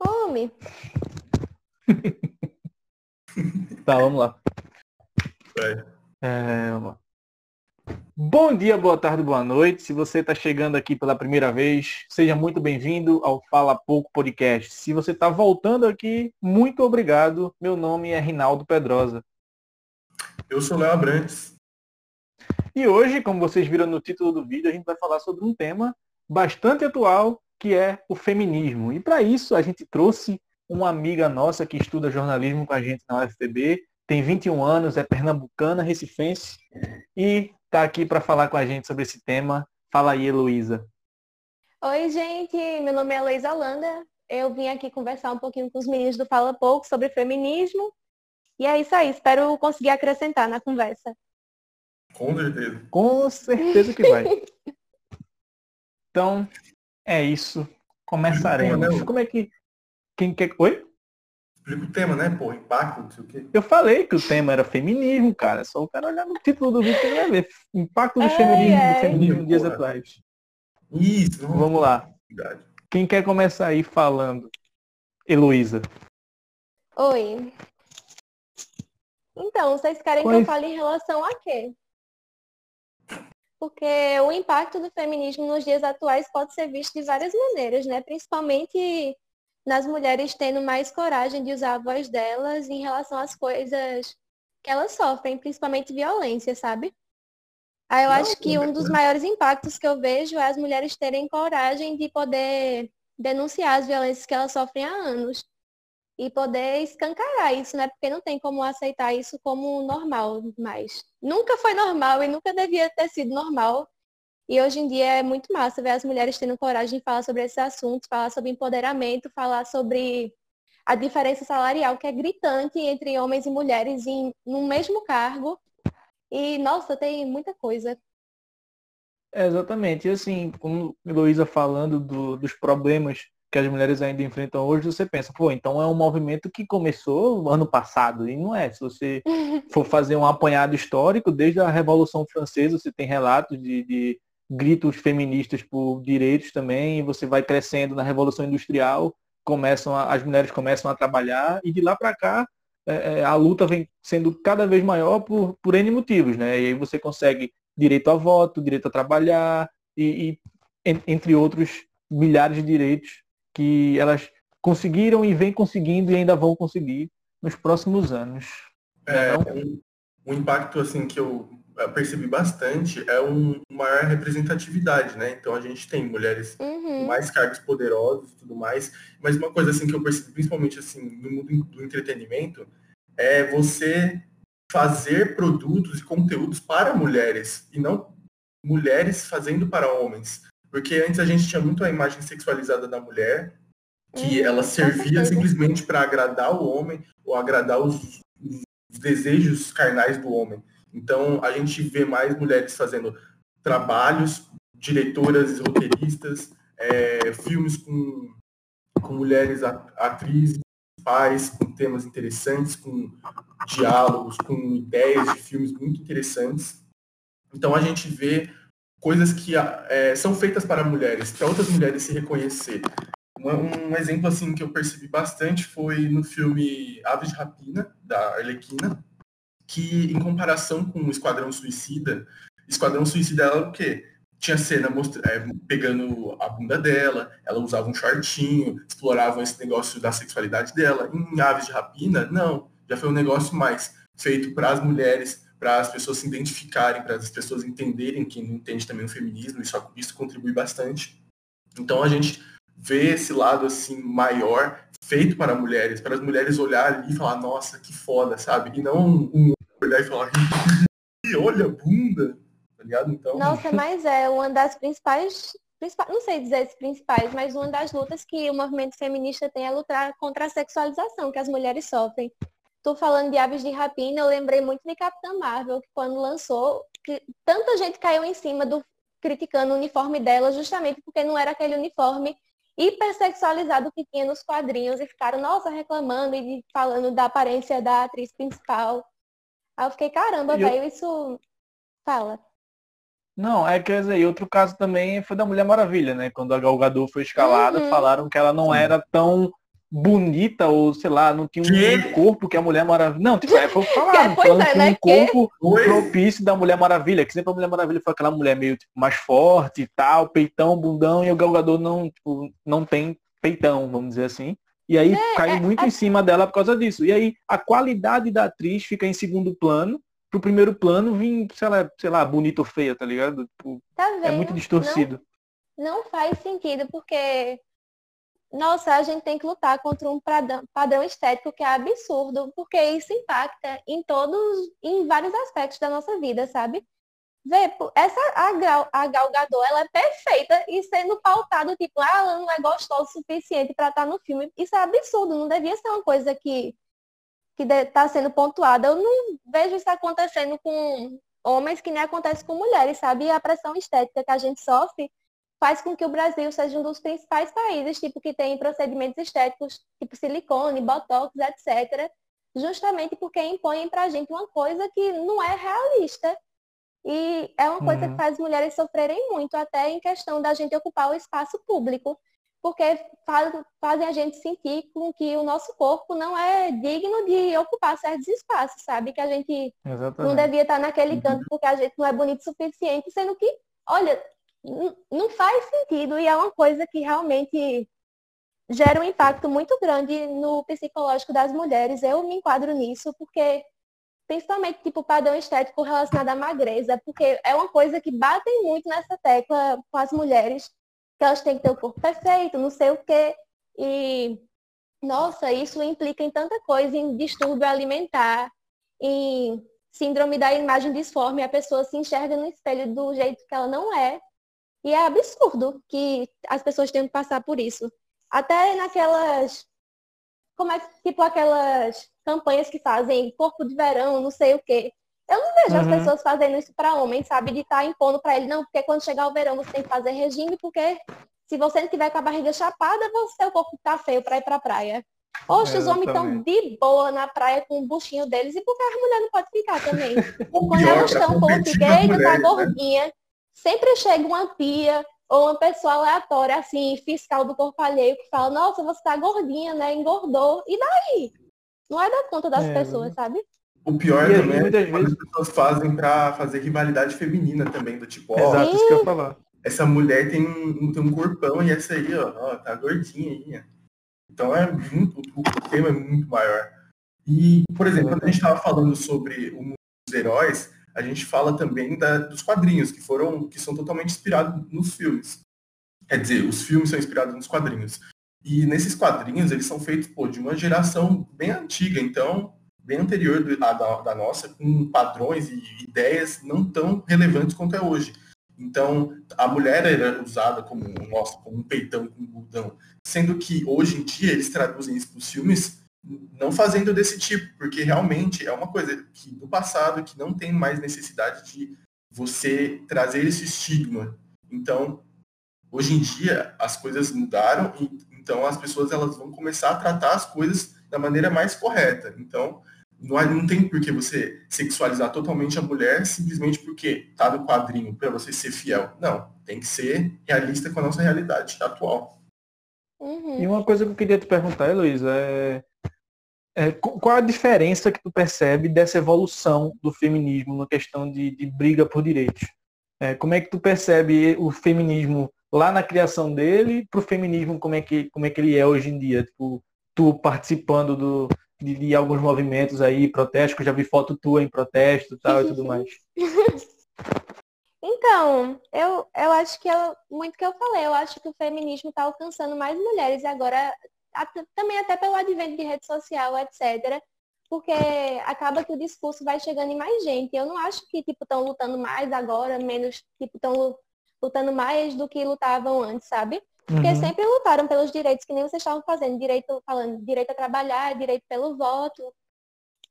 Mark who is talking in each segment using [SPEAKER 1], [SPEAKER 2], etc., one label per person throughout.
[SPEAKER 1] Homem.
[SPEAKER 2] Tá, vamos lá.
[SPEAKER 3] Vai.
[SPEAKER 2] É, vamos lá. Bom dia, boa tarde, boa noite. Se você está chegando aqui pela primeira vez, seja muito bem-vindo ao Fala Pouco Podcast. Se você está voltando aqui, muito obrigado. Meu nome é Rinaldo Pedrosa.
[SPEAKER 3] Eu sou Léo Abrantes.
[SPEAKER 2] E hoje, como vocês viram no título do vídeo, a gente vai falar sobre um tema bastante atual, que é o feminismo. E para isso, a gente trouxe uma amiga nossa que estuda jornalismo com a gente na UFPB, tem 21 anos, é pernambucana, recifense, e está aqui para falar com a gente sobre esse tema. Fala aí, Heloísa.
[SPEAKER 1] Oi, gente. Meu nome é Luísa Holanda. Eu vim aqui conversar um pouquinho com os meninos do Fala Pouco sobre feminismo. E é isso aí. Espero conseguir acrescentar na conversa.
[SPEAKER 3] Com certeza.
[SPEAKER 2] Com certeza que vai. Então, é isso. Começaremos. Como é que. Quem quer. Oi?
[SPEAKER 3] Explica o tema, né, pô? Impacto, não sei o quê.
[SPEAKER 2] Eu falei que o tema era feminismo, cara. Só o cara olhar no título do vídeo que ele vai ver. Impacto do
[SPEAKER 1] Ai,
[SPEAKER 2] feminismo,
[SPEAKER 1] ai.
[SPEAKER 2] do feminismo em dias
[SPEAKER 3] Porra.
[SPEAKER 2] atuais.
[SPEAKER 3] Isso, não
[SPEAKER 2] Vamos lá.
[SPEAKER 3] Verdade.
[SPEAKER 2] Quem quer começar aí falando? Heloísa.
[SPEAKER 1] Oi. Então, vocês querem que
[SPEAKER 2] Quais-
[SPEAKER 1] eu fale em relação a quê? Porque o impacto do feminismo nos dias atuais pode ser visto de várias maneiras, né? Principalmente nas mulheres tendo mais coragem de usar a voz delas em relação às coisas que elas sofrem, principalmente violência, sabe? Aí eu
[SPEAKER 3] Não,
[SPEAKER 1] acho que um dos maiores impactos que eu vejo é as mulheres terem coragem de poder denunciar as violências que elas sofrem há anos e poder escancarar isso, né? Porque não tem como aceitar isso como normal mais. Nunca foi normal e nunca devia ter sido normal. E hoje em dia é muito massa ver as mulheres tendo coragem de falar sobre esses assuntos, falar sobre empoderamento, falar sobre a diferença salarial que é gritante entre homens e mulheres em no mesmo cargo. E nossa, tem muita coisa.
[SPEAKER 2] É, exatamente. E assim, como a Heloísa falando do- dos problemas que as mulheres ainda enfrentam hoje, você pensa, pô, então é um movimento que começou ano passado. E não é. Se você for fazer um apanhado histórico, desde a Revolução Francesa, você tem relatos de, de gritos feministas por direitos também, e você vai crescendo na Revolução Industrial, começam a- as mulheres começam a trabalhar, e de lá para cá é, é, a luta vem sendo cada vez maior por, por N motivos, né? E aí você consegue direito a voto, direito a trabalhar, e, e en- entre outros milhares de direitos que elas conseguiram e vêm conseguindo e ainda vão conseguir nos próximos anos.
[SPEAKER 3] É,
[SPEAKER 2] Não?
[SPEAKER 3] um, um impacto assim que eu percebi bastante é um maior representatividade, né? Então a gente tem mulheres com
[SPEAKER 1] Uhum.
[SPEAKER 3] mais cargos poderosos e tudo mais. Mas uma coisa assim que eu percebi, principalmente assim no mundo do entretenimento, é você fazer produtos e conteúdos para mulheres e não mulheres fazendo para homens. Porque antes a gente tinha muito a imagem sexualizada da mulher, que
[SPEAKER 1] Uhum,
[SPEAKER 3] ela servia simplesmente para agradar o homem ou agradar os, os desejos carnais do homem. Então a gente vê mais mulheres fazendo trabalhos, diretoras, roteiristas, é, filmes com, com mulheres atrizes, pais, com temas interessantes, com diálogos, com ideias de filmes muito interessantes. Então a gente vê coisas que é, são feitas para mulheres, para outras mulheres se reconhecer. Um, um exemplo assim que eu percebi bastante foi no filme Aves de Rapina, da Arlequina, que em comparação com o Esquadrão Suicida, Esquadrão Suicida era o quê? Tinha cena é, pegando a bunda dela, ela usava um shortinho, exploravam esse negócio da sexualidade dela. Em Aves de Rapina, não. Já foi um negócio mais feito para as mulheres, para as pessoas se identificarem, para as pessoas entenderem, não entende também o feminismo, isso, isso contribui bastante. Então a gente vê esse lado assim maior feito para mulheres, para as mulheres olharem e falar, nossa, que foda, sabe? E não um olhar e falar, "Ih, olha a bunda, tá ligado? Então,
[SPEAKER 1] Nossa, mas é uma das principais, principais, não sei dizer se principais, mas uma das lutas que o movimento feminista tem é lutar contra a sexualização que as mulheres sofrem. Tô falando de Aves de Rapina, eu lembrei muito de Capitã Marvel, que quando lançou, que tanta gente caiu em cima do criticando o uniforme dela, justamente porque não era aquele uniforme hipersexualizado que tinha nos quadrinhos e ficaram, nossa, reclamando e falando da aparência da atriz principal. Aí eu fiquei, caramba,
[SPEAKER 2] E eu-
[SPEAKER 1] velho, isso fala.
[SPEAKER 2] Não, é quer dizer, e outro caso também foi da Mulher Maravilha, né? Quando a Gal Gadot foi escalada,
[SPEAKER 1] Uhum.
[SPEAKER 2] falaram que ela não
[SPEAKER 3] Sim.
[SPEAKER 2] era tão bonita ou, sei lá, não tinha um corpo que a Mulher Maravilha. Não, tipo, é como falar,
[SPEAKER 1] É, pois
[SPEAKER 2] ela não
[SPEAKER 1] é,
[SPEAKER 2] tinha
[SPEAKER 1] né?
[SPEAKER 2] um corpo propício da Mulher Maravilha, que sempre a Mulher Maravilha foi aquela mulher meio tipo, mais forte e tal, peitão, bundão, e o Galgador não, tipo, não tem peitão, vamos dizer assim. E aí cai
[SPEAKER 1] é,
[SPEAKER 2] muito
[SPEAKER 1] é-
[SPEAKER 2] em cima dela por causa disso. E aí a qualidade da atriz fica em segundo plano, pro primeiro plano vir, sei lá, sei lá, bonita ou feia, tá ligado? Tipo,
[SPEAKER 1] Tá vendo?
[SPEAKER 2] é muito distorcido.
[SPEAKER 1] Não, não faz sentido, porque, nossa, a gente tem que lutar contra um padrão, estético que é absurdo, porque isso impacta em todos, em vários aspectos da nossa vida, sabe? Vê, essa, a, Gal, a Gal Gadot, ela é perfeita e sendo pautado, tipo, ah, ela não é gostosa o suficiente para estar no filme. Isso é absurdo, não devia ser uma coisa que que está sendo pontuada. Eu não vejo isso acontecendo com homens que nem acontece com mulheres, sabe? E a pressão estética que a gente sofre faz com que o Brasil seja um dos principais países, tipo, que tem procedimentos estéticos, tipo silicone, botox, etc. Justamente porque impõem pra gente uma coisa que não é realista. E é uma coisa
[SPEAKER 2] Uhum.
[SPEAKER 1] que faz mulheres sofrerem muito, até em questão da gente ocupar o espaço público porque faz, fazem a gente sentir com que o nosso corpo não é digno de ocupar certos espaços, sabe? Que a gente não
[SPEAKER 2] Exatamente.
[SPEAKER 1] devia estar naquele canto porque a gente não é bonito o suficiente, sendo que, olha, não faz sentido e é uma coisa que realmente gera um impacto muito grande no psicológico das mulheres. Eu me enquadro nisso porque principalmente tipo padrão estético relacionado à magreza, porque é uma coisa que batem muito nessa tecla com as mulheres que elas têm que ter o corpo perfeito, não sei o quê. E, nossa, isso implica em tanta coisa, em distúrbio alimentar, em síndrome da imagem disforme, a pessoa se enxerga no espelho do jeito que ela não é. E é absurdo que as pessoas tenham que passar por isso. Até naquelas, como é que, tipo aquelas campanhas que fazem corpo de verão, não sei o quê. Eu não vejo as
[SPEAKER 2] Uhum.
[SPEAKER 1] pessoas fazendo isso para homens, sabe? De estar impondo para ele, não, porque quando chegar o verão você tem que fazer regime, porque se você não tiver com a barriga chapada, você, seu corpo tá feio para ir pra praia. Oxe, os homens estão de boa na praia com o buchinho deles, e por que as mulheres não podem ficar também?
[SPEAKER 3] O
[SPEAKER 1] Quando elas estão com o
[SPEAKER 3] as
[SPEAKER 1] eita, tá
[SPEAKER 3] mulheres, né?
[SPEAKER 1] Sempre chega uma pia ou uma pessoa aleatória, assim, fiscal do corpo alheio, que fala, nossa, você tá gordinha, né? Engordou. E daí? Não é da conta das
[SPEAKER 2] É,
[SPEAKER 1] pessoas, sabe?
[SPEAKER 3] O pior
[SPEAKER 2] E aí,
[SPEAKER 3] também é
[SPEAKER 2] muitas
[SPEAKER 3] quando
[SPEAKER 2] vezes-
[SPEAKER 3] as pessoas fazem pra fazer rivalidade feminina também, do tipo, ó,
[SPEAKER 2] Exato, isso que eu ia falar.
[SPEAKER 3] essa mulher tem um, tem um corpão e essa aí, ó, ó, tá gordinha aí. Então é muito, o tema é muito maior. E, por exemplo, quando a gente estava falando sobre o mundo dos heróis, a gente fala também da- dos quadrinhos, que foram, que são totalmente inspirados nos filmes. Quer dizer, os filmes são inspirados nos quadrinhos. E nesses quadrinhos, eles são feitos pô, de uma geração bem antiga, então, bem anterior do- da, da nossa, com padrões e ideias não tão relevantes quanto é hoje. Então, a mulher era usada como, nossa, como um peitão, como um bundão. Sendo que hoje em dia eles traduzem isso para os filmes não fazendo desse tipo, porque realmente é uma coisa que do passado que não tem mais necessidade de você trazer esse estigma. Então, hoje em dia as coisas mudaram e então as pessoas elas vão começar a tratar as coisas da maneira mais correta. Então, não, não tem por que você sexualizar totalmente a mulher simplesmente porque tá no quadrinho para você ser fiel. Não, tem que ser realista com a nossa realidade atual.
[SPEAKER 1] Uhum.
[SPEAKER 2] E uma coisa que eu queria te perguntar, Heloísa, é, é qu- qual a diferença que tu percebe dessa evolução do feminismo na questão de, de briga por direitos? É, como é que tu percebe o feminismo lá na criação dele pro feminismo como é que, como é que ele é hoje em dia? Tipo, tu participando do, de, de alguns movimentos aí, protestos, já vi foto tua em protesto tal e tudo mais.
[SPEAKER 1] Então, eu, eu acho que eu, muito que eu falei, eu acho que o feminismo está alcançando mais mulheres agora, também até pelo advento de rede social, etc. Porque acaba que o discurso vai chegando em mais gente. Eu não acho que tipo estão lutando mais agora, menos tipo estão lutando mais do que lutavam antes, sabe? Porque
[SPEAKER 2] Uhum.
[SPEAKER 1] sempre lutaram pelos direitos que nem vocês estavam fazendo, direito falando, direito a trabalhar, direito pelo voto.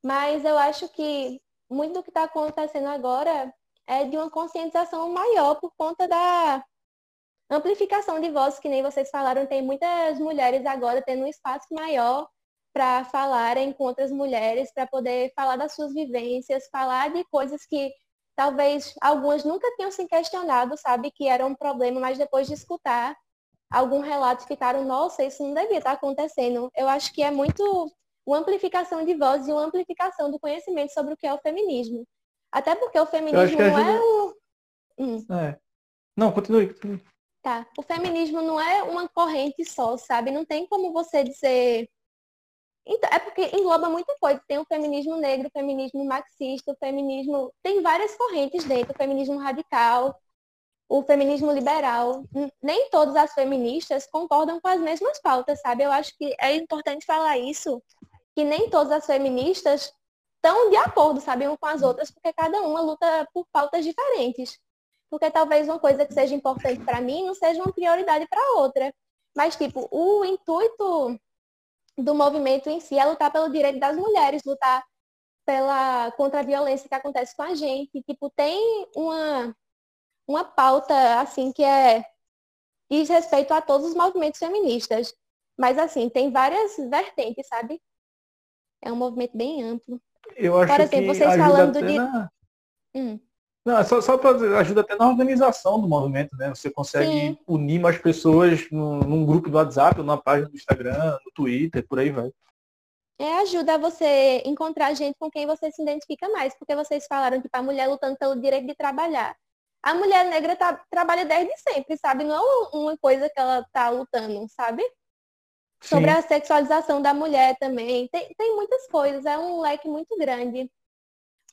[SPEAKER 1] Mas eu acho que muito do que está acontecendo agora é de uma conscientização maior por conta da amplificação de vozes, que nem vocês falaram, tem muitas mulheres agora tendo um espaço maior para falarem com outras mulheres, para poder falar das suas vivências, falar de coisas que talvez algumas nunca tinham se questionado, sabe, que era um problema, mas depois de escutar, algum relato ficaram, nossa, isso não devia estar acontecendo. Eu acho que é muito uma amplificação de voz e uma amplificação do conhecimento sobre o que é o feminismo. Até porque o feminismo não é o.
[SPEAKER 2] Hum. É. Não, continue, continue.
[SPEAKER 1] Tá. O feminismo não é uma corrente só, sabe? Não tem como você dizer. Então, é porque engloba muita coisa. Tem o feminismo negro, o feminismo marxista, o feminismo. Tem várias correntes dentro, o feminismo radical, o feminismo liberal. Nem todas as feministas concordam com as mesmas pautas, sabe? Eu acho que é importante falar isso, que nem todas as feministas estão de acordo, sabe, uma com as outras, porque cada uma luta por pautas diferentes. Porque talvez uma coisa que seja importante para mim não seja uma prioridade para outra. Mas, tipo, o intuito do movimento em si é lutar pelo direito das mulheres, lutar pela contra a violência que acontece com a gente. Tipo, tem uma uma pauta, assim, que é diz respeito a todos os movimentos feministas. Mas, assim, tem várias vertentes, sabe? É um movimento bem amplo.
[SPEAKER 2] Eu acho Por exemplo, que vocês falando de. Na... Hum. Não, é só, só para ajuda até na organização do movimento, né? Você consegue Sim. unir mais pessoas num, num, grupo do WhatsApp, numa página do Instagram, no Twitter, por aí vai.
[SPEAKER 1] É, ajuda você encontrar gente com quem você se identifica mais, porque vocês falaram que tipo, a mulher lutando pelo direito de trabalhar a mulher negra tá, trabalha desde sempre, sabe? Não é uma coisa que ela tá lutando, sabe? Sim. Sobre a sexualização da mulher também. Tem, tem muitas coisas, é um leque muito grande.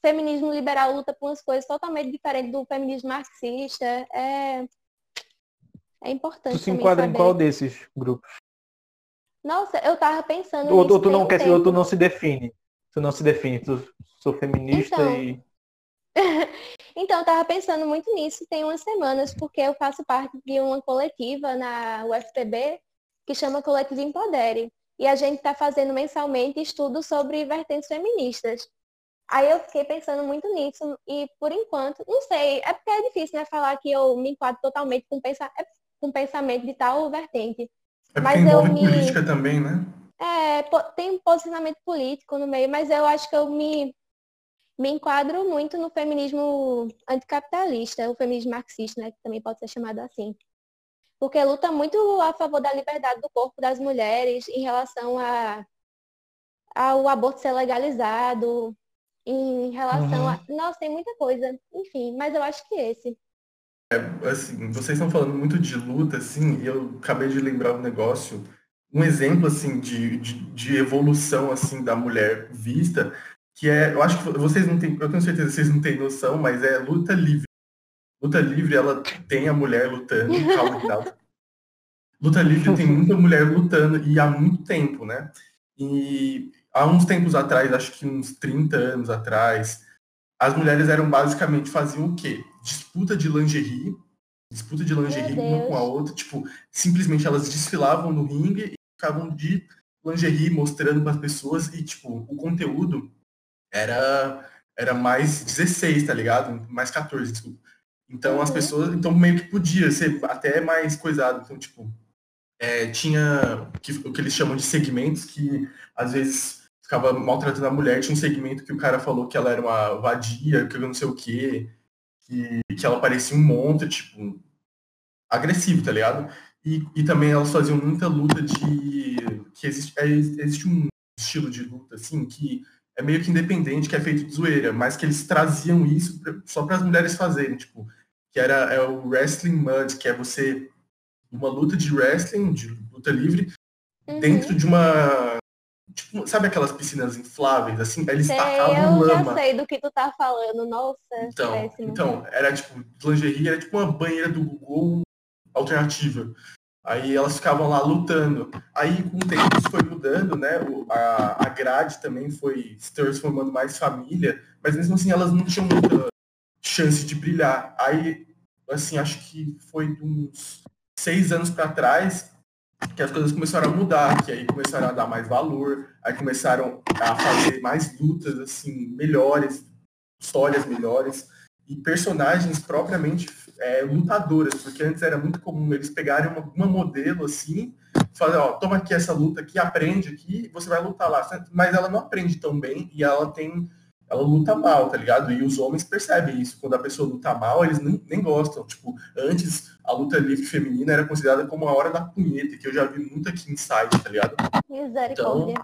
[SPEAKER 1] O feminismo liberal luta por umas coisas totalmente diferentes do feminismo marxista. É, é importante.
[SPEAKER 2] Tu se enquadra saber. em qual desses grupos?
[SPEAKER 1] Nossa, eu tava pensando.
[SPEAKER 2] Ou, tu não quer, ou tu não se define. Tu não se define. Tu sou feminista então, e
[SPEAKER 1] então, eu estava pensando muito nisso tem umas semanas, porque eu faço parte de uma coletiva na UFPB que chama Coletivo Empodere. E a gente está fazendo mensalmente estudos sobre vertentes feministas. Aí eu fiquei pensando muito nisso e, por enquanto, não sei, é porque é difícil, né, falar que eu me enquadro totalmente com, pensa é, com pensamento de tal vertente.
[SPEAKER 3] É mas eu me... política também, né?
[SPEAKER 1] É, tem um posicionamento político no meio, mas eu acho que eu me me enquadro muito no feminismo anticapitalista, o feminismo marxista, né, que também pode ser chamado assim. Porque luta muito a favor da liberdade do corpo das mulheres em relação a, ao aborto ser legalizado, em relação uhum. a. Nossa, tem muita coisa. Enfim, mas eu acho que esse.
[SPEAKER 3] É, assim, vocês estão falando muito de luta, assim, e eu acabei de lembrar um negócio, um exemplo, assim, de, de, de evolução, assim, da mulher vista que é, eu acho que vocês não têm, eu tenho certeza que vocês não têm noção, mas é luta livre. Luta livre, ela tem a mulher lutando, calma. Luta livre tem muita mulher lutando e há muito tempo, né? E há uns tempos atrás, acho que uns 30 anos atrás, as mulheres eram basicamente faziam o quê? Disputa de lingerie, disputa de lingerie uma com a outra, tipo, simplesmente elas desfilavam no ringue e ficavam de lingerie mostrando para as pessoas e tipo, o conteúdo era, era mais 16, tá ligado? Mais 14, desculpa. Então uhum. as pessoas, então meio que podia ser até mais coisado. Então, tipo, é, tinha o que, o que eles chamam de segmentos que às vezes ficava maltratando a mulher. Tinha um segmento que o cara falou que ela era uma vadia, que eu não sei o quê, que, que ela parecia um monte, tipo, agressivo, tá ligado? E, e também elas faziam muita luta de. que existe, é, existe um estilo de luta, assim, que é meio que independente, que é feito de zoeira, mas que eles traziam isso pra, só para as mulheres fazerem, tipo, que era é o Wrestling Mud, que é você uma luta de wrestling, de luta livre, uhum. dentro de uma tipo, sabe aquelas piscinas infláveis assim, eles
[SPEAKER 1] sei, tacavam eu lama. Eu sei do que tu tá falando, nossa.
[SPEAKER 3] Então, então era tipo lingerie, era tipo uma banheira do Google alternativa. Aí elas ficavam lá lutando. Aí com o tempo isso foi mudando, né? a, a grade também foi se transformando mais família, mas mesmo assim elas não tinham muita chance de brilhar. Aí, assim, acho que foi uns seis anos para trás que as coisas começaram a mudar, que aí começaram a dar mais valor, aí começaram a fazer mais lutas, assim, melhores, histórias melhores e personagens propriamente é, lutadoras, porque antes era muito comum eles pegarem uma, uma modelo assim, falar, ó, toma aqui essa luta aqui, aprende aqui, você vai lutar lá. Mas ela não aprende tão bem e ela tem ela luta mal, tá ligado? E os homens percebem isso. Quando a pessoa luta mal, eles nem, nem gostam. Tipo, antes a luta livre feminina era considerada como a hora da punheta, que eu já vi muito aqui em site, tá ligado? Então,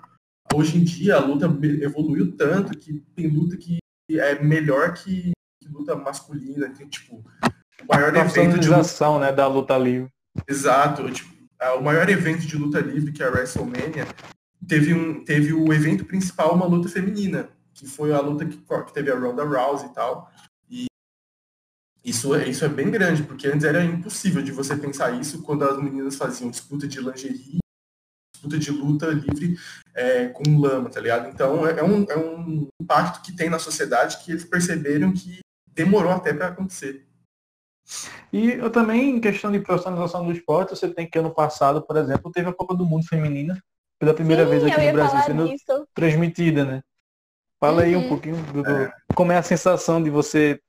[SPEAKER 3] hoje em dia a luta evoluiu tanto que tem luta que é melhor que, que luta masculina, tem tipo
[SPEAKER 2] o maior a evento de luta... né, da luta livre.
[SPEAKER 3] Exato, tipo, o maior evento de luta livre que é a WrestleMania teve um teve o evento principal uma luta feminina que foi a luta que, que teve a Ronda Rousey e tal. E isso, isso é bem grande, porque antes era impossível de você pensar isso quando as meninas faziam disputa de lingerie, disputa de luta livre é, com lama, tá ligado? Então é, é um, é um impacto que tem na sociedade que eles perceberam que demorou até para acontecer.
[SPEAKER 2] E eu também, em questão de profissionalização do esporte, você tem que ano passado, por exemplo, teve a Copa do Mundo Feminina, pela primeira Sim, vez aqui no Brasil sendo disso. transmitida, né? Fala aí um uhum. pouquinho do, do, é. como é a sensação de você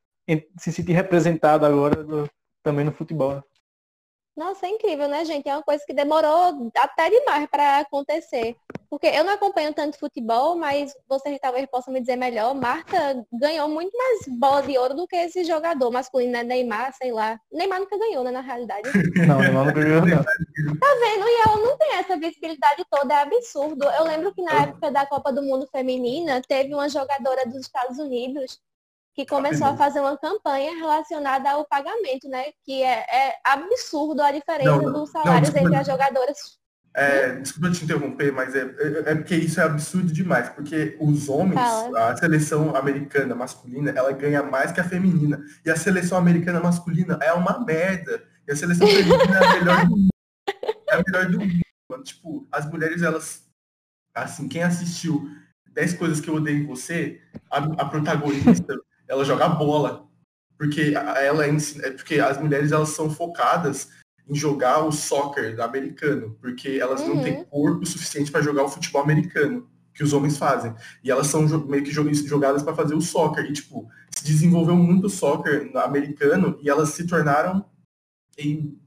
[SPEAKER 2] se sentir representado agora do, também no futebol.
[SPEAKER 1] Nossa, é incrível, né, gente? É uma coisa que demorou até demais para acontecer. Porque eu não acompanho tanto futebol, mas vocês talvez possam me dizer melhor. Marta ganhou muito mais bola de ouro do que esse jogador masculino, né? Neymar, sei lá. Neymar nunca ganhou, né, na realidade.
[SPEAKER 2] Não, Neymar nunca ganhou, não.
[SPEAKER 1] Tá vendo? E ela não tem essa visibilidade toda, é absurdo. Eu lembro que na época da Copa do Mundo Feminina, teve uma jogadora dos Estados Unidos que começou a fazer uma campanha relacionada ao pagamento, né? Que é, é absurdo a diferença não, dos salários não, entre as jogadoras.
[SPEAKER 3] É, desculpa te interromper, mas é, é, é, porque isso é absurdo demais, porque os homens, Fala. a seleção americana masculina, ela ganha mais que a feminina. E a seleção americana masculina é uma merda. E a seleção feminina é a melhor do mundo. É a melhor do mundo. Tipo, as mulheres, elas. Assim, quem assistiu 10 coisas que eu odeio em você, a, a protagonista ela joga bola. Porque ela é porque as mulheres elas são focadas em jogar o soccer americano, porque elas uhum. não têm uhum. corpo suficiente para jogar o futebol americano que os homens fazem. E elas são meio que jogadas para fazer o soccer. E, tipo, se desenvolveu muito o soccer americano e elas se tornaram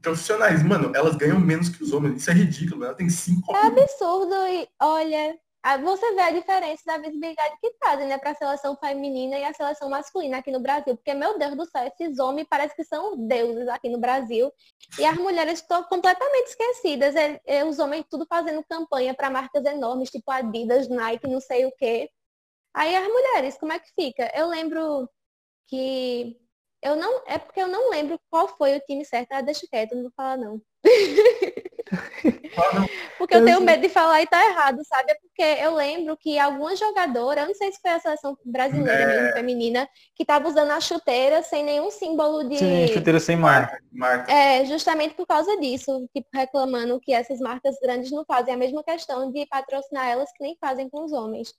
[SPEAKER 3] profissionais. Mano, elas ganham menos que os homens. Isso é ridículo. Ela tem cinco.
[SPEAKER 1] É absurdo. E, olha, você vê a diferença da visibilidade que trazem, né, para a seleção feminina e a seleção masculina aqui no Brasil. Porque, meu Deus do céu, esses homens parece que são deuses aqui no Brasil. E as mulheres estão completamente esquecidas. É, é, os homens tudo fazendo campanha para marcas enormes, tipo Adidas, Nike, não sei o quê. Aí as mulheres, como é que fica? Eu lembro que. Eu não. É porque eu não lembro qual foi o time certo. Ah, deixa quieto, não vou falar não. porque eu tenho medo de falar e tá errado, sabe? É porque eu lembro que alguma jogadora, eu não sei se foi a seleção brasileira é... mesmo, feminina, que tava usando a chuteira sem nenhum símbolo de.
[SPEAKER 2] Sim, chuteira sem marca.
[SPEAKER 1] É, justamente por causa disso, tipo, reclamando que essas marcas grandes não fazem a mesma questão de patrocinar elas que nem fazem com os homens.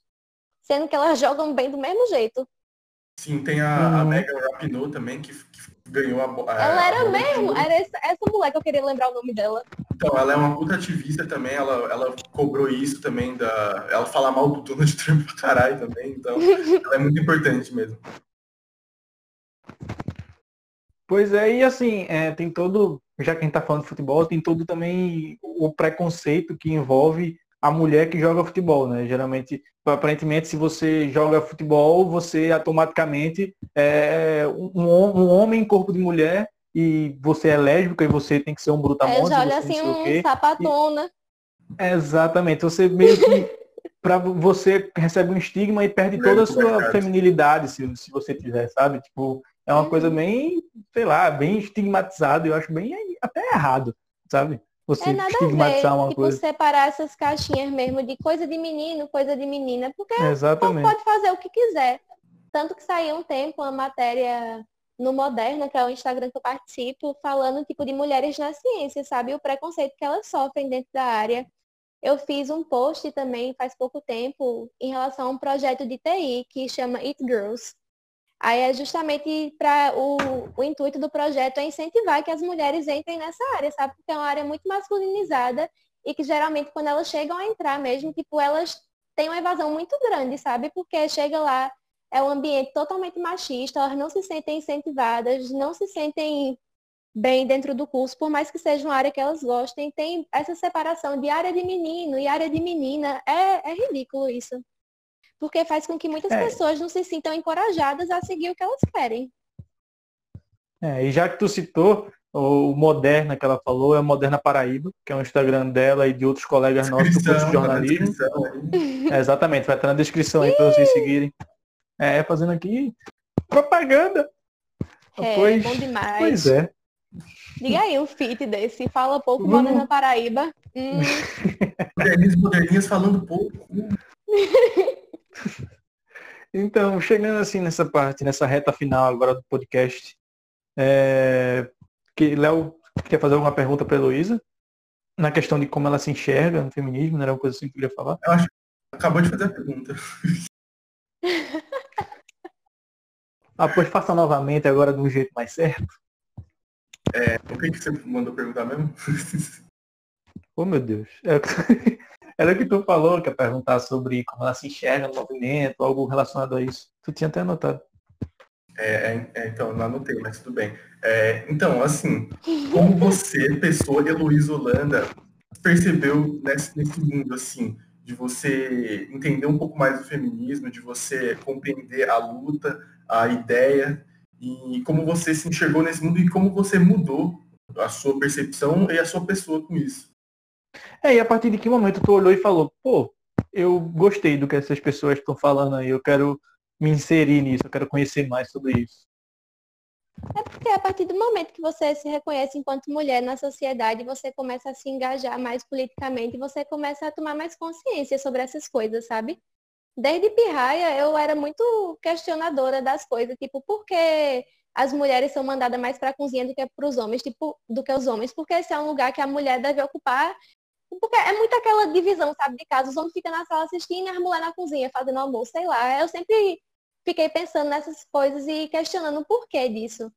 [SPEAKER 1] Sendo que elas jogam bem do mesmo jeito.
[SPEAKER 3] Sim, tem a, hum. a Megan Rapinoe também, que ganhou a.
[SPEAKER 1] Ela era a mesmo? Era essa, essa mulher que eu queria lembrar o nome dela.
[SPEAKER 3] Então, ela é uma puta ativista também, ela, ela cobrou isso também da. Ela fala mal do Donald Trump pra caralho também, então ela é muito importante mesmo.
[SPEAKER 2] Pois é, e assim, é, tem todo, já que a gente tá falando de futebol, tem todo também o preconceito que envolve a mulher que joga futebol, né? Geralmente, aparentemente, se você joga futebol, você automaticamente é um, um homem em corpo de mulher e você é lésbica e você tem que ser um brutamonte.
[SPEAKER 1] É, já olha assim um sapatona.
[SPEAKER 2] E, exatamente. Você meio que para você recebe um estigma e perde toda a sua feminilidade se, se você tiver, sabe? Tipo, é uma coisa uhum. bem, sei lá, bem estigmatizada, eu acho bem até errado, sabe? Você
[SPEAKER 1] é nada estigmatizar a ver, uma tipo, coisa. separar essas caixinhas mesmo de coisa de menino, coisa de menina, porque
[SPEAKER 2] Exatamente.
[SPEAKER 1] pode fazer o que quiser. Tanto que saiu um tempo uma matéria no Moderna, que é o Instagram que eu participo, falando tipo de mulheres na ciência, sabe? O preconceito que elas sofrem dentro da área. Eu fiz um post também faz pouco tempo em relação a um projeto de TI que chama It Girls, Aí é justamente para o, o intuito do projeto é incentivar que as mulheres entrem nessa área, sabe? Porque é uma área muito masculinizada e que geralmente quando elas chegam a entrar mesmo, tipo, elas têm uma evasão muito grande, sabe? Porque chega lá, é um ambiente totalmente machista, elas não se sentem incentivadas, não se sentem bem dentro do curso, por mais que seja uma área que elas gostem, tem essa separação de área de menino e área de menina. É, é ridículo isso. Porque faz com que muitas
[SPEAKER 2] É.
[SPEAKER 1] pessoas não se sintam encorajadas a seguir o que elas querem.
[SPEAKER 2] É, e já que tu citou, o Moderna que ela falou é o Moderna Paraíba, que é o Instagram dela e de outros colegas nossos do curso de
[SPEAKER 3] na
[SPEAKER 2] jornalismo. É, exatamente, vai estar na descrição aí para vocês seguirem. É, fazendo aqui propaganda.
[SPEAKER 1] É,
[SPEAKER 2] pois,
[SPEAKER 1] bom demais.
[SPEAKER 2] pois é.
[SPEAKER 1] Diga aí um feat desse. Fala pouco,
[SPEAKER 2] Vamos-
[SPEAKER 1] Moderna Paraíba. Hum,
[SPEAKER 3] Moderninhas, moderninhas falando pouco.
[SPEAKER 2] Então, chegando assim nessa parte, nessa reta final agora do podcast, é, que Léo quer fazer alguma pergunta para Heloísa? Na questão de como ela se enxerga no feminismo, não era uma coisa assim que eu queria falar?
[SPEAKER 3] Acabou de fazer a pergunta.
[SPEAKER 2] Ah, pois faça novamente agora de um jeito mais certo.
[SPEAKER 3] O que, que você mandou perguntar mesmo?
[SPEAKER 2] Oh meu Deus. É- Era o que tu falou, que é perguntar sobre como ela se enxerga no movimento, algo relacionado a isso. Tu tinha até anotado.
[SPEAKER 3] É, é, é, então, não anotei, mas tudo bem. É, então, assim, como você, pessoa Heloísa Holanda, percebeu nesse, nesse mundo, assim, de você entender um pouco mais do feminismo, de você compreender a luta, a ideia, e como você se enxergou nesse mundo e como você mudou a sua percepção e a sua pessoa com isso.
[SPEAKER 2] É, e a partir de que momento tu olhou e falou, pô, eu gostei do que essas pessoas estão falando aí, eu quero me inserir nisso, eu quero conhecer mais sobre isso.
[SPEAKER 1] É porque a partir do momento que você se reconhece enquanto mulher na sociedade, você começa a se engajar mais politicamente, você começa a tomar mais consciência sobre essas coisas, sabe? Desde pirraia, eu era muito questionadora das coisas, tipo, por que as mulheres são mandadas mais para a cozinha do que para os homens, tipo, do que os homens? Porque esse é um lugar que a mulher deve ocupar. Porque é muito aquela divisão, sabe, de casa. Os homens ficam na sala assistindo e as mulheres na cozinha fazendo almoço, sei lá. Eu sempre fiquei pensando nessas coisas e questionando o porquê disso.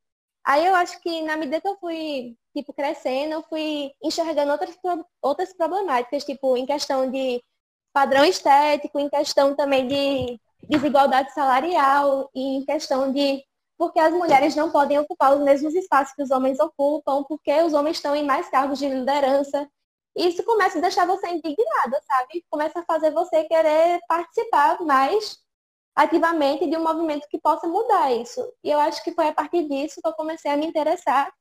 [SPEAKER 1] Aí eu acho que na medida que eu fui, tipo, crescendo, eu fui enxergando outras, outras problemáticas, tipo, em questão de padrão estético, em questão também de desigualdade salarial, e em questão de porque as mulheres não podem ocupar os mesmos espaços que os homens ocupam, porque os homens estão em mais cargos de liderança. Isso começa a deixar você indignada, sabe? Começa a fazer você querer participar mais ativamente de um movimento que possa mudar isso. E eu acho que foi a partir disso que eu comecei a me interessar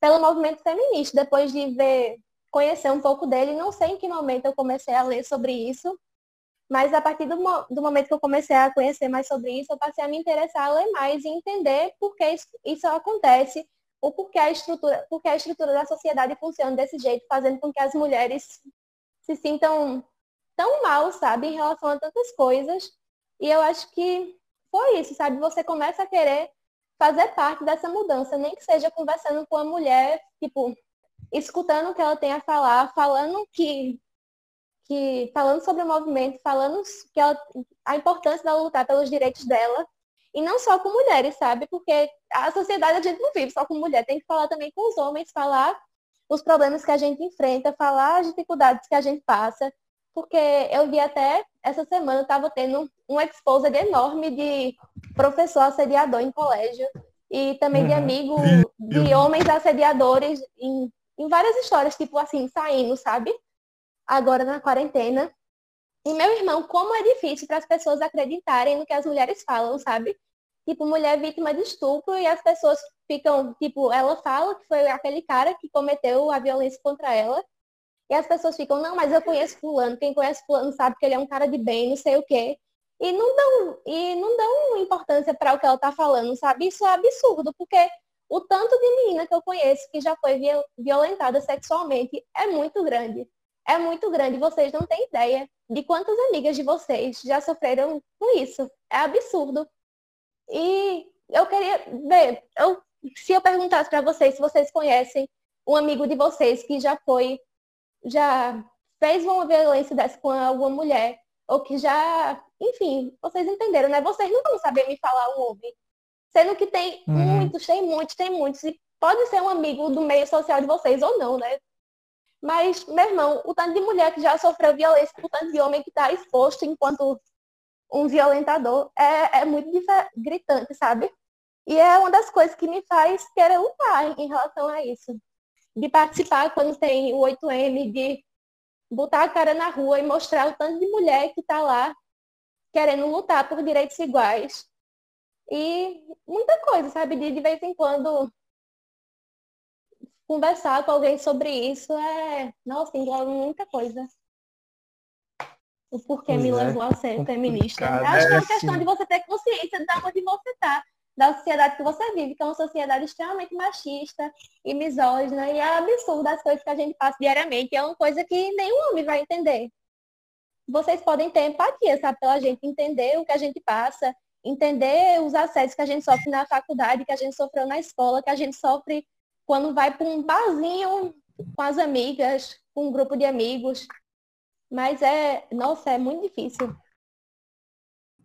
[SPEAKER 1] pelo movimento feminista, depois de ver, conhecer um pouco dele, não sei em que momento eu comecei a ler sobre isso, mas a partir do, do momento que eu comecei a conhecer mais sobre isso, eu passei a me interessar a ler mais e entender por que isso, isso acontece, o porquê a estrutura, porque a estrutura da sociedade funciona desse jeito, fazendo com que as mulheres se sintam tão mal, sabe, em relação a tantas coisas. E eu acho que foi isso, sabe? Você começa a querer fazer parte dessa mudança, nem que seja conversando com a mulher, tipo, escutando o que ela tem a falar, falando que, que falando sobre o movimento, falando que ela, a importância dela lutar pelos direitos dela. E não só com mulheres, sabe? Porque a sociedade a gente não vive só com mulher, tem que falar também com os homens, falar os problemas que a gente enfrenta, falar as dificuldades que a gente passa. Porque eu vi até essa semana, estava tendo um exposed enorme de professor assediador em colégio e também de
[SPEAKER 2] Uhum.
[SPEAKER 1] amigo
[SPEAKER 3] Vi-
[SPEAKER 1] de homens assediadores em, em várias histórias, tipo assim, saindo, sabe? Agora na quarentena. E meu irmão, como é difícil para as pessoas acreditarem no que as mulheres falam, sabe? Tipo, mulher vítima de estupro e as pessoas ficam, tipo, ela fala que foi aquele cara que cometeu a violência contra ela. E as pessoas ficam, não, mas eu conheço fulano, quem conhece fulano sabe que ele é um cara de bem, não sei o quê. E não dão, e não dão importância para o que ela tá falando, sabe? Isso é absurdo, porque o tanto de menina que eu conheço que já foi viol- violentada sexualmente é muito grande. É muito grande. Vocês não têm ideia de quantas amigas de vocês já sofreram com isso. É absurdo. E eu queria ver, eu, se eu perguntasse para vocês se vocês conhecem um amigo de vocês que já foi, já fez uma violência dessa com alguma mulher, ou que já, enfim, vocês entenderam, né? Vocês não vão saber me falar um homem. Sendo que tem
[SPEAKER 2] Uhum.
[SPEAKER 1] muitos, tem muitos, tem muitos. E pode ser um amigo do meio social de vocês ou não, né? Mas, meu irmão, o tanto de mulher que já sofreu violência, o tanto de homem que está exposto enquanto um violentador, é, é muito gritante, sabe? E é uma das coisas que me faz querer lutar em relação a isso. De participar quando tem o 8M, de botar a cara na rua e mostrar o tanto de mulher que está lá querendo lutar por direitos iguais. E muita coisa, sabe? De, de vez em quando conversar com alguém sobre isso é, nossa, engloba muita coisa. O porquê pois me é, levou a ser feminista. Acho que é uma questão de você ter consciência da onde você está, da sociedade que você vive, que é uma sociedade extremamente machista e misógina, e é absurdo as coisas que a gente passa diariamente. É uma coisa que nenhum homem vai entender. Vocês podem ter empatia, sabe, pela gente entender o que a gente passa, entender os acessos que a gente sofre na faculdade, que a gente sofreu na escola, que a gente sofre quando vai para um barzinho com as amigas, com um grupo de amigos. Mas é, nossa, é muito difícil.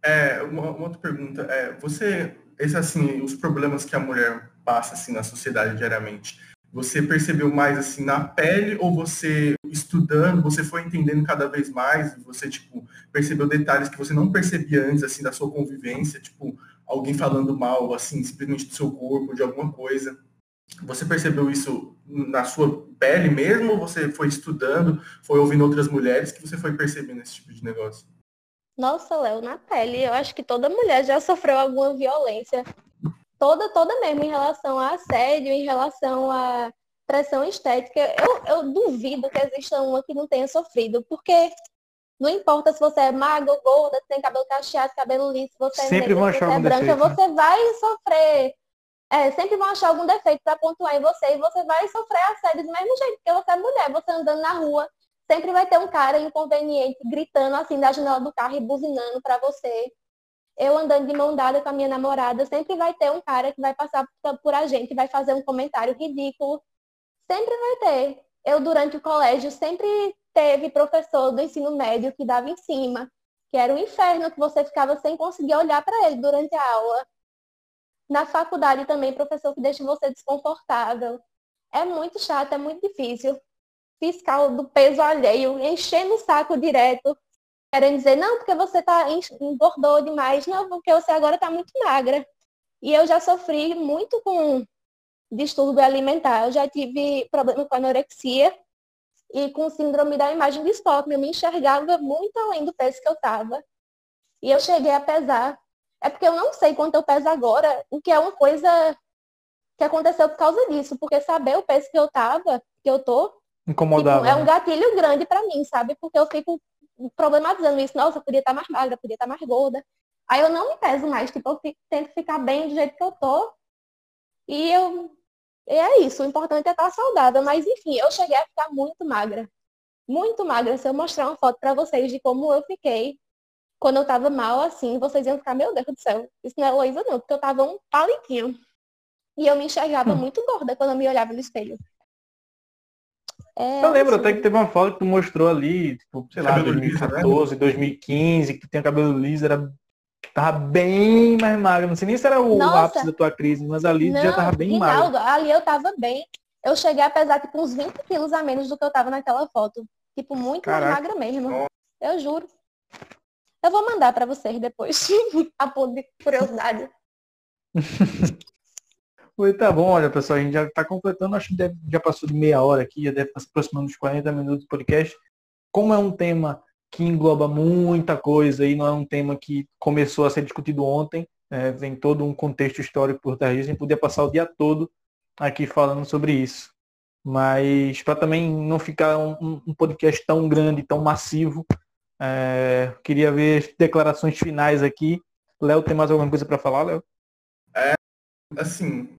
[SPEAKER 3] É, uma, uma outra pergunta. É, você, esse, assim, os problemas que a mulher passa assim na sociedade diariamente, você percebeu mais assim na pele ou você estudando, você foi entendendo cada vez mais, você tipo percebeu detalhes que você não percebia antes assim da sua convivência, tipo alguém falando mal assim, simplesmente do seu corpo, de alguma coisa. Você percebeu isso na sua pele mesmo ou você foi estudando, foi ouvindo outras mulheres que você foi percebendo esse tipo de negócio?
[SPEAKER 1] Nossa, Léo, na pele, eu acho que toda mulher já sofreu alguma violência toda, toda mesmo em relação a assédio, em relação a pressão estética. Eu, eu duvido que exista uma que não tenha sofrido, porque não importa se você é magra ou gorda, se tem cabelo cacheado, cabelo liso, se você é
[SPEAKER 2] sempre negra,
[SPEAKER 1] se você é branca, defeito, né? você vai sofrer. É, sempre vão achar algum defeito para pontuar em você e você vai sofrer assédio do mesmo jeito, porque você é mulher, você andando na rua, sempre vai ter um cara inconveniente gritando assim da janela do carro e buzinando para você eu andando de mão dada com a minha namorada, sempre vai ter um cara que vai passar por a gente, vai fazer um comentário ridículo. Sempre vai ter. Eu, durante o colégio, sempre teve professor do ensino médio que dava em cima, que era um inferno, que você ficava sem conseguir olhar para ele durante a aula. Na faculdade também, professor que deixa você desconfortável. É muito chato, é muito difícil. Fiscal do peso alheio, enchendo o saco direto querem dizer, não, porque você tá engordou demais, não, porque você agora está muito magra. E eu já sofri muito com distúrbio alimentar. Eu já tive problema com anorexia e com síndrome da imagem de Stockholm. Eu me enxergava muito além do peso que eu estava. E eu cheguei a pesar. É porque eu não sei quanto eu peso agora, o que é uma coisa que aconteceu por causa disso. Porque saber o peso que eu estava, que eu tô,
[SPEAKER 2] Incomodava.
[SPEAKER 1] Tipo, é um né? gatilho grande para mim, sabe? Porque eu fico problematizando isso, nossa, eu podia estar mais magra, podia estar mais gorda. Aí eu não me peso mais, tipo, eu fico, tento ficar bem do jeito que eu tô. E eu. E é isso, o importante é estar saudável. Mas enfim, eu cheguei a ficar muito magra. Muito magra. Se eu mostrar uma foto para vocês de como eu fiquei quando eu tava mal assim, vocês iam ficar, meu Deus do céu, isso não é Heloísa não, porque eu tava um palitinho. E eu me enxergava hum. muito gorda quando eu me olhava no espelho.
[SPEAKER 2] É, eu lembro até que teve uma foto que tu mostrou ali, tipo, sei lá, 2014, liso, né? 2015, que tu tinha cabelo liso, era tava bem mais magro. Não sei nem se era o Nossa, ápice da tua crise, mas ali não, já tava bem magro.
[SPEAKER 1] Ali eu tava bem. Eu cheguei a pesar tipo uns 20 quilos a menos do que eu tava naquela foto. Tipo, muito Caraca. mais magra mesmo. Eu juro. Eu vou mandar para vocês depois, a ponto de curiosidade.
[SPEAKER 2] Oi, tá bom, olha pessoal, a gente já está completando, acho que deve, já passou de meia hora aqui, já deve estar aproximando dos 40 minutos do podcast. Como é um tema que engloba muita coisa e não é um tema que começou a ser discutido ontem, é, vem todo um contexto histórico por trás disso, a gente podia passar o dia todo aqui falando sobre isso. Mas para também não ficar um, um, podcast tão grande, tão massivo, é, queria ver declarações finais aqui. Léo, tem mais alguma coisa para falar, Léo?
[SPEAKER 3] É, assim,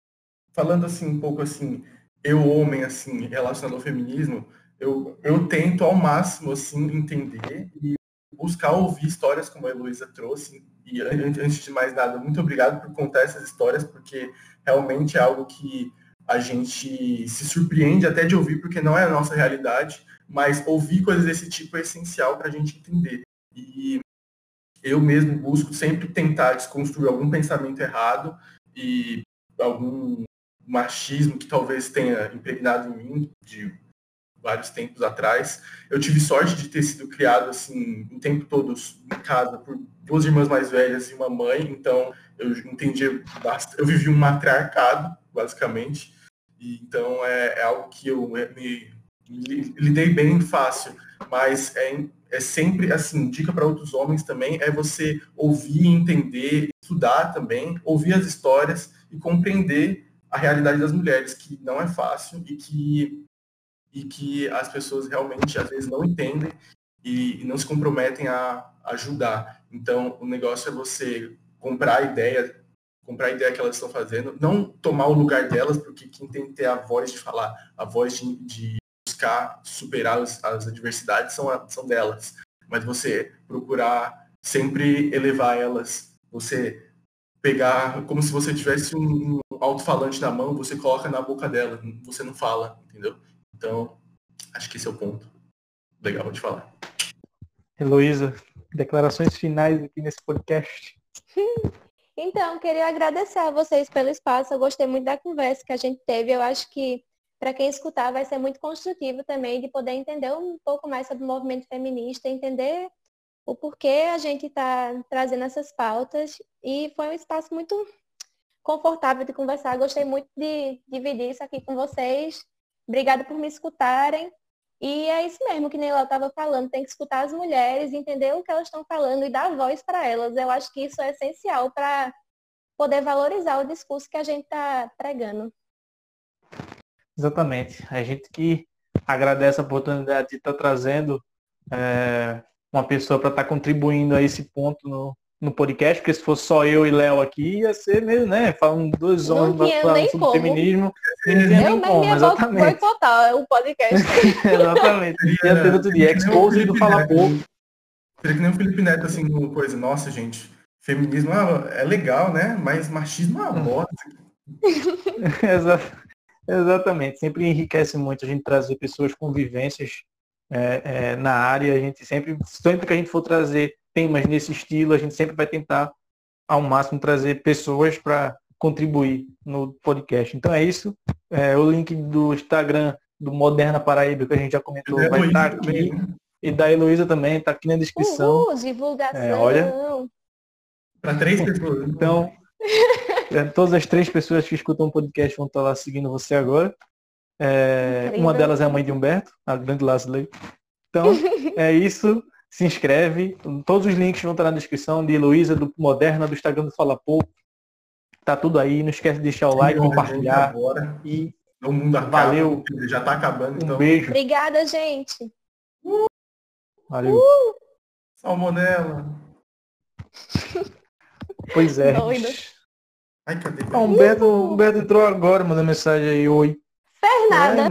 [SPEAKER 3] falando assim um pouco assim, eu homem assim, relacionado ao feminismo, eu, eu tento ao máximo assim entender e buscar ouvir histórias como a Heloísa trouxe. E antes de mais nada, muito obrigado por contar essas histórias, porque realmente é algo que a gente se surpreende até de ouvir, porque não é a nossa realidade, mas ouvir coisas desse tipo é essencial para a gente entender. E eu mesmo busco sempre tentar desconstruir algum pensamento errado e algum machismo que talvez tenha impregnado em mim de vários tempos atrás. Eu tive sorte de ter sido criado assim o tempo todo em casa por duas irmãs mais velhas e uma mãe, então eu entendi eu vivi um matriarcado, basicamente. E, então é, é, algo que eu me, me, lidei bem fácil, mas é, é sempre assim, dica para outros homens também é você ouvir, entender, estudar também, ouvir as histórias e compreender a realidade das mulheres, que não é fácil e que e que as pessoas realmente às vezes não entendem e, e não se comprometem a ajudar. Então, o negócio é você comprar a ideia, comprar a ideia que elas estão fazendo, não tomar o lugar delas, porque quem tem que ter a voz de falar, a voz de, de buscar superar as, as adversidades são, são delas. Mas você procurar sempre elevar elas, você pegar como se você tivesse um, um alto-falante na mão, você coloca na boca dela, você não fala, entendeu? Então, acho que esse é o ponto legal de falar.
[SPEAKER 2] Heloísa, declarações finais aqui nesse podcast.
[SPEAKER 1] Então, queria agradecer a vocês pelo espaço. Eu gostei muito da conversa que a gente teve. Eu acho que para quem escutar vai ser muito construtivo também de poder entender um pouco mais sobre o movimento feminista, entender o porquê a gente está trazendo essas pautas. E foi um espaço muito confortável de conversar. Gostei muito de dividir isso aqui com vocês. Obrigada por me escutarem. E é isso mesmo que nem ela estava falando, tem que escutar as mulheres, entender o que elas estão falando e dar voz para elas. Eu acho que isso é essencial para poder valorizar o discurso que a gente está pregando.
[SPEAKER 2] Exatamente. A gente que agradece a oportunidade de estar tá trazendo é, uma pessoa para estar tá contribuindo a esse ponto no, no podcast, porque se fosse só eu e Léo aqui, ia ser mesmo, né? Falando dois homens falando sobre como. feminismo.
[SPEAKER 1] Não tinha eu nem como, exatamente. total, o podcast.
[SPEAKER 2] exatamente. Ia ter outro dia, expose do Fala Pouco.
[SPEAKER 3] Seria que nem o Felipe Neto, assim, coisa, nossa, gente, feminismo é legal, né? Mas machismo é uma bosta.
[SPEAKER 2] Exatamente. Sempre enriquece muito a gente trazer pessoas com vivências é, é, na área. A gente sempre, sempre que a gente for trazer temas nesse estilo, a gente sempre vai tentar ao máximo trazer pessoas para contribuir no podcast. Então é isso. É, o link do Instagram do Moderna Paraíba, que a gente já comentou, vai estar tá aqui. Também, né? E da Heloísa também, está aqui na descrição.
[SPEAKER 1] Uhul, divulgação.
[SPEAKER 2] É, olha.
[SPEAKER 3] Para três pessoas.
[SPEAKER 2] Então, é, todas as três pessoas que escutam o podcast vão estar lá seguindo você agora. É, uma delas é a mãe de Humberto, a grande Lasley. Então, é isso se inscreve. Todos os links vão estar na descrição de Heloísa, do Moderna, do Instagram do Fala Pouco. Tá tudo aí. Não esquece de deixar o like, compartilhar.
[SPEAKER 3] Agora.
[SPEAKER 2] E
[SPEAKER 3] o mundo acaba,
[SPEAKER 2] valeu.
[SPEAKER 3] Já tá acabando.
[SPEAKER 2] Então. Um beijo.
[SPEAKER 1] Obrigada, gente.
[SPEAKER 3] Uh!
[SPEAKER 2] Valeu. Uh!
[SPEAKER 3] Salmonela.
[SPEAKER 2] pois é.
[SPEAKER 3] Ai, cadê?
[SPEAKER 2] Ah, Humberto, Humberto entrou agora, mandou mensagem aí. Oi.
[SPEAKER 1] Fernanda. É.